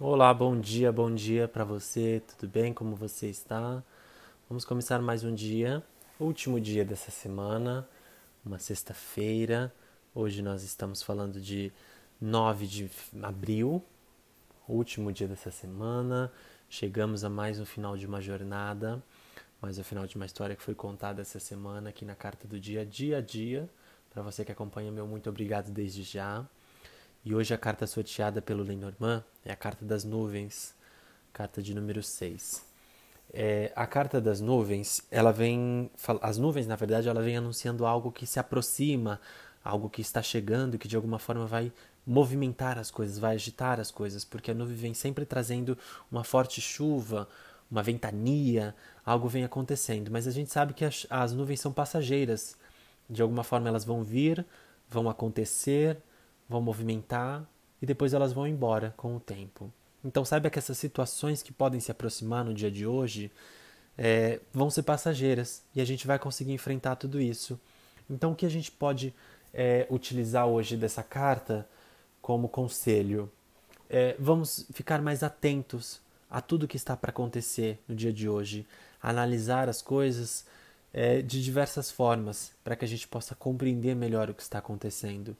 Olá, bom dia, bom dia para você, tudo bem? Como você está? Vamos começar mais um dia, último dia dessa semana, uma sexta-feira. Hoje nós estamos falando de 9 de abril, último dia dessa semana. Chegamos a mais um final de uma jornada, mais um final de uma história que foi contada essa semana aqui na carta do dia, dia a dia. Para você que acompanha, meu muito obrigado desde já. E hoje a carta sorteada pelo Lenormand é a carta das nuvens, carta de número 6. É, a carta das nuvens, ela vem. As nuvens, na verdade, ela vem anunciando algo que se aproxima, algo que está chegando, que de alguma forma vai movimentar as coisas, vai agitar as coisas, porque a nuvem vem sempre trazendo uma forte chuva, uma ventania, algo vem acontecendo. Mas a gente sabe que as, as nuvens são passageiras. De alguma forma elas vão vir, vão acontecer, vão movimentar e depois elas vão embora com o tempo. Então saiba que essas situações que podem se aproximar no dia de hoje é, vão ser passageiras e a gente vai conseguir enfrentar tudo isso. Então o que a gente pode é, utilizar hoje dessa carta como conselho? É, vamos ficar mais atentos a tudo que está para acontecer no dia de hoje, analisar as coisas é, de diversas formas para que a gente possa compreender melhor o que está acontecendo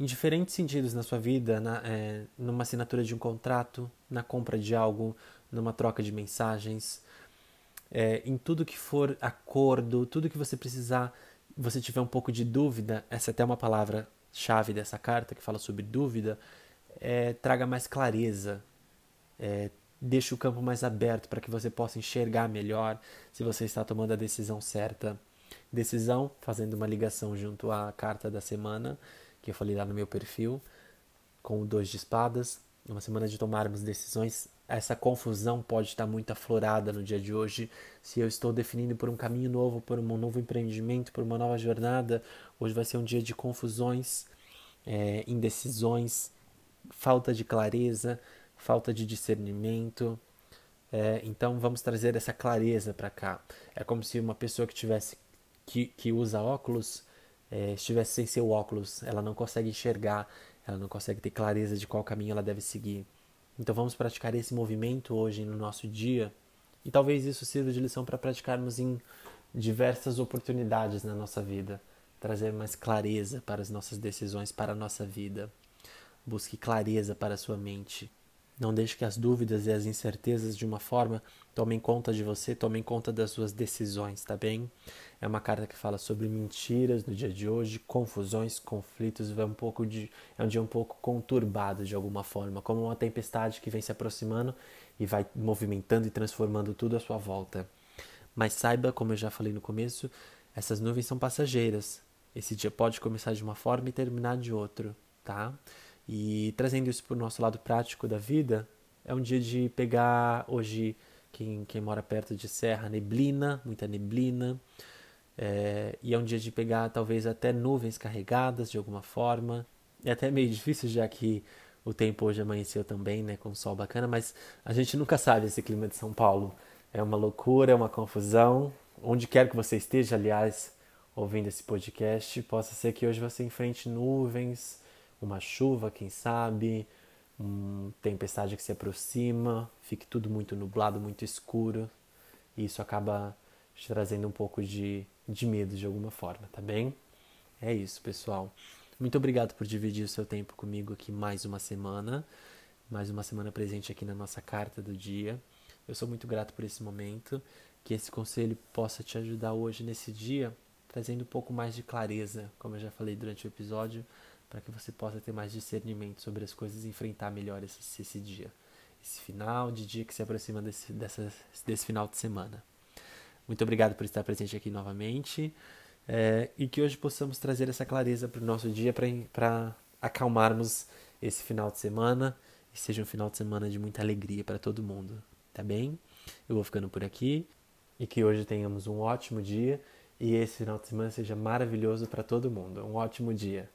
em diferentes sentidos na sua vida, na, é, numa assinatura de um contrato, na compra de algo, numa troca de mensagens, é, em tudo que for acordo, tudo que você precisar, você tiver um pouco de dúvida, essa é até uma palavra chave dessa carta que fala sobre dúvida, é, traga mais clareza, é, deixe o campo mais aberto para que você possa enxergar melhor se você está tomando a decisão certa. Decisão, fazendo uma ligação junto à carta da semana, que eu falei lá no meu perfil, com o dois de espadas, uma semana de tomarmos decisões. Essa confusão pode estar muito aflorada no dia de hoje. Se eu estou definindo por um caminho novo, por um novo empreendimento, por uma nova jornada, hoje vai ser um dia de confusões, é, indecisões, falta de clareza, falta de discernimento. É, então vamos trazer essa clareza para cá. É como se uma pessoa que tivesse que, que usa óculos é, estivesse sem seu óculos, ela não consegue enxergar, ela não consegue ter clareza de qual caminho ela deve seguir. Então vamos praticar esse movimento hoje no nosso dia e talvez isso sirva de lição para praticarmos em diversas oportunidades na nossa vida, trazer mais clareza para as nossas decisões, para a nossa vida. Busque clareza para a sua mente. Não deixe que as dúvidas e as incertezas de uma forma tomem conta de você, tomem conta das suas decisões, tá bem? É uma carta que fala sobre mentiras no dia de hoje, confusões, conflitos, é um pouco de é um dia um pouco conturbado de alguma forma, como uma tempestade que vem se aproximando e vai movimentando e transformando tudo à sua volta. Mas saiba, como eu já falei no começo, essas nuvens são passageiras. Esse dia pode começar de uma forma e terminar de outro, tá? E trazendo isso para o nosso lado prático da vida, é um dia de pegar hoje, quem, quem mora perto de serra, neblina, muita neblina. É, e é um dia de pegar talvez até nuvens carregadas de alguma forma. É até meio difícil já que o tempo hoje amanheceu também, né, com sol bacana, mas a gente nunca sabe esse clima de São Paulo. É uma loucura, é uma confusão. Onde quer que você esteja, aliás, ouvindo esse podcast, possa ser que hoje você enfrente nuvens, uma chuva, quem sabe, uma tempestade que se aproxima, fique tudo muito nublado, muito escuro, e isso acaba te trazendo um pouco de, de medo de alguma forma, tá bem? É isso, pessoal. Muito obrigado por dividir o seu tempo comigo aqui mais uma semana, mais uma semana presente aqui na nossa carta do dia. Eu sou muito grato por esse momento, que esse conselho possa te ajudar hoje nesse dia, trazendo um pouco mais de clareza, como eu já falei durante o episódio, para que você possa ter mais discernimento sobre as coisas e enfrentar melhor esse, esse dia, esse final de dia que se aproxima desse, dessa, desse final de semana. Muito obrigado por estar presente aqui novamente é, e que hoje possamos trazer essa clareza para o nosso dia para acalmarmos esse final de semana e seja um final de semana de muita alegria para todo mundo, tá bem? Eu vou ficando por aqui e que hoje tenhamos um ótimo dia e esse final de semana seja maravilhoso para todo mundo. Um ótimo dia.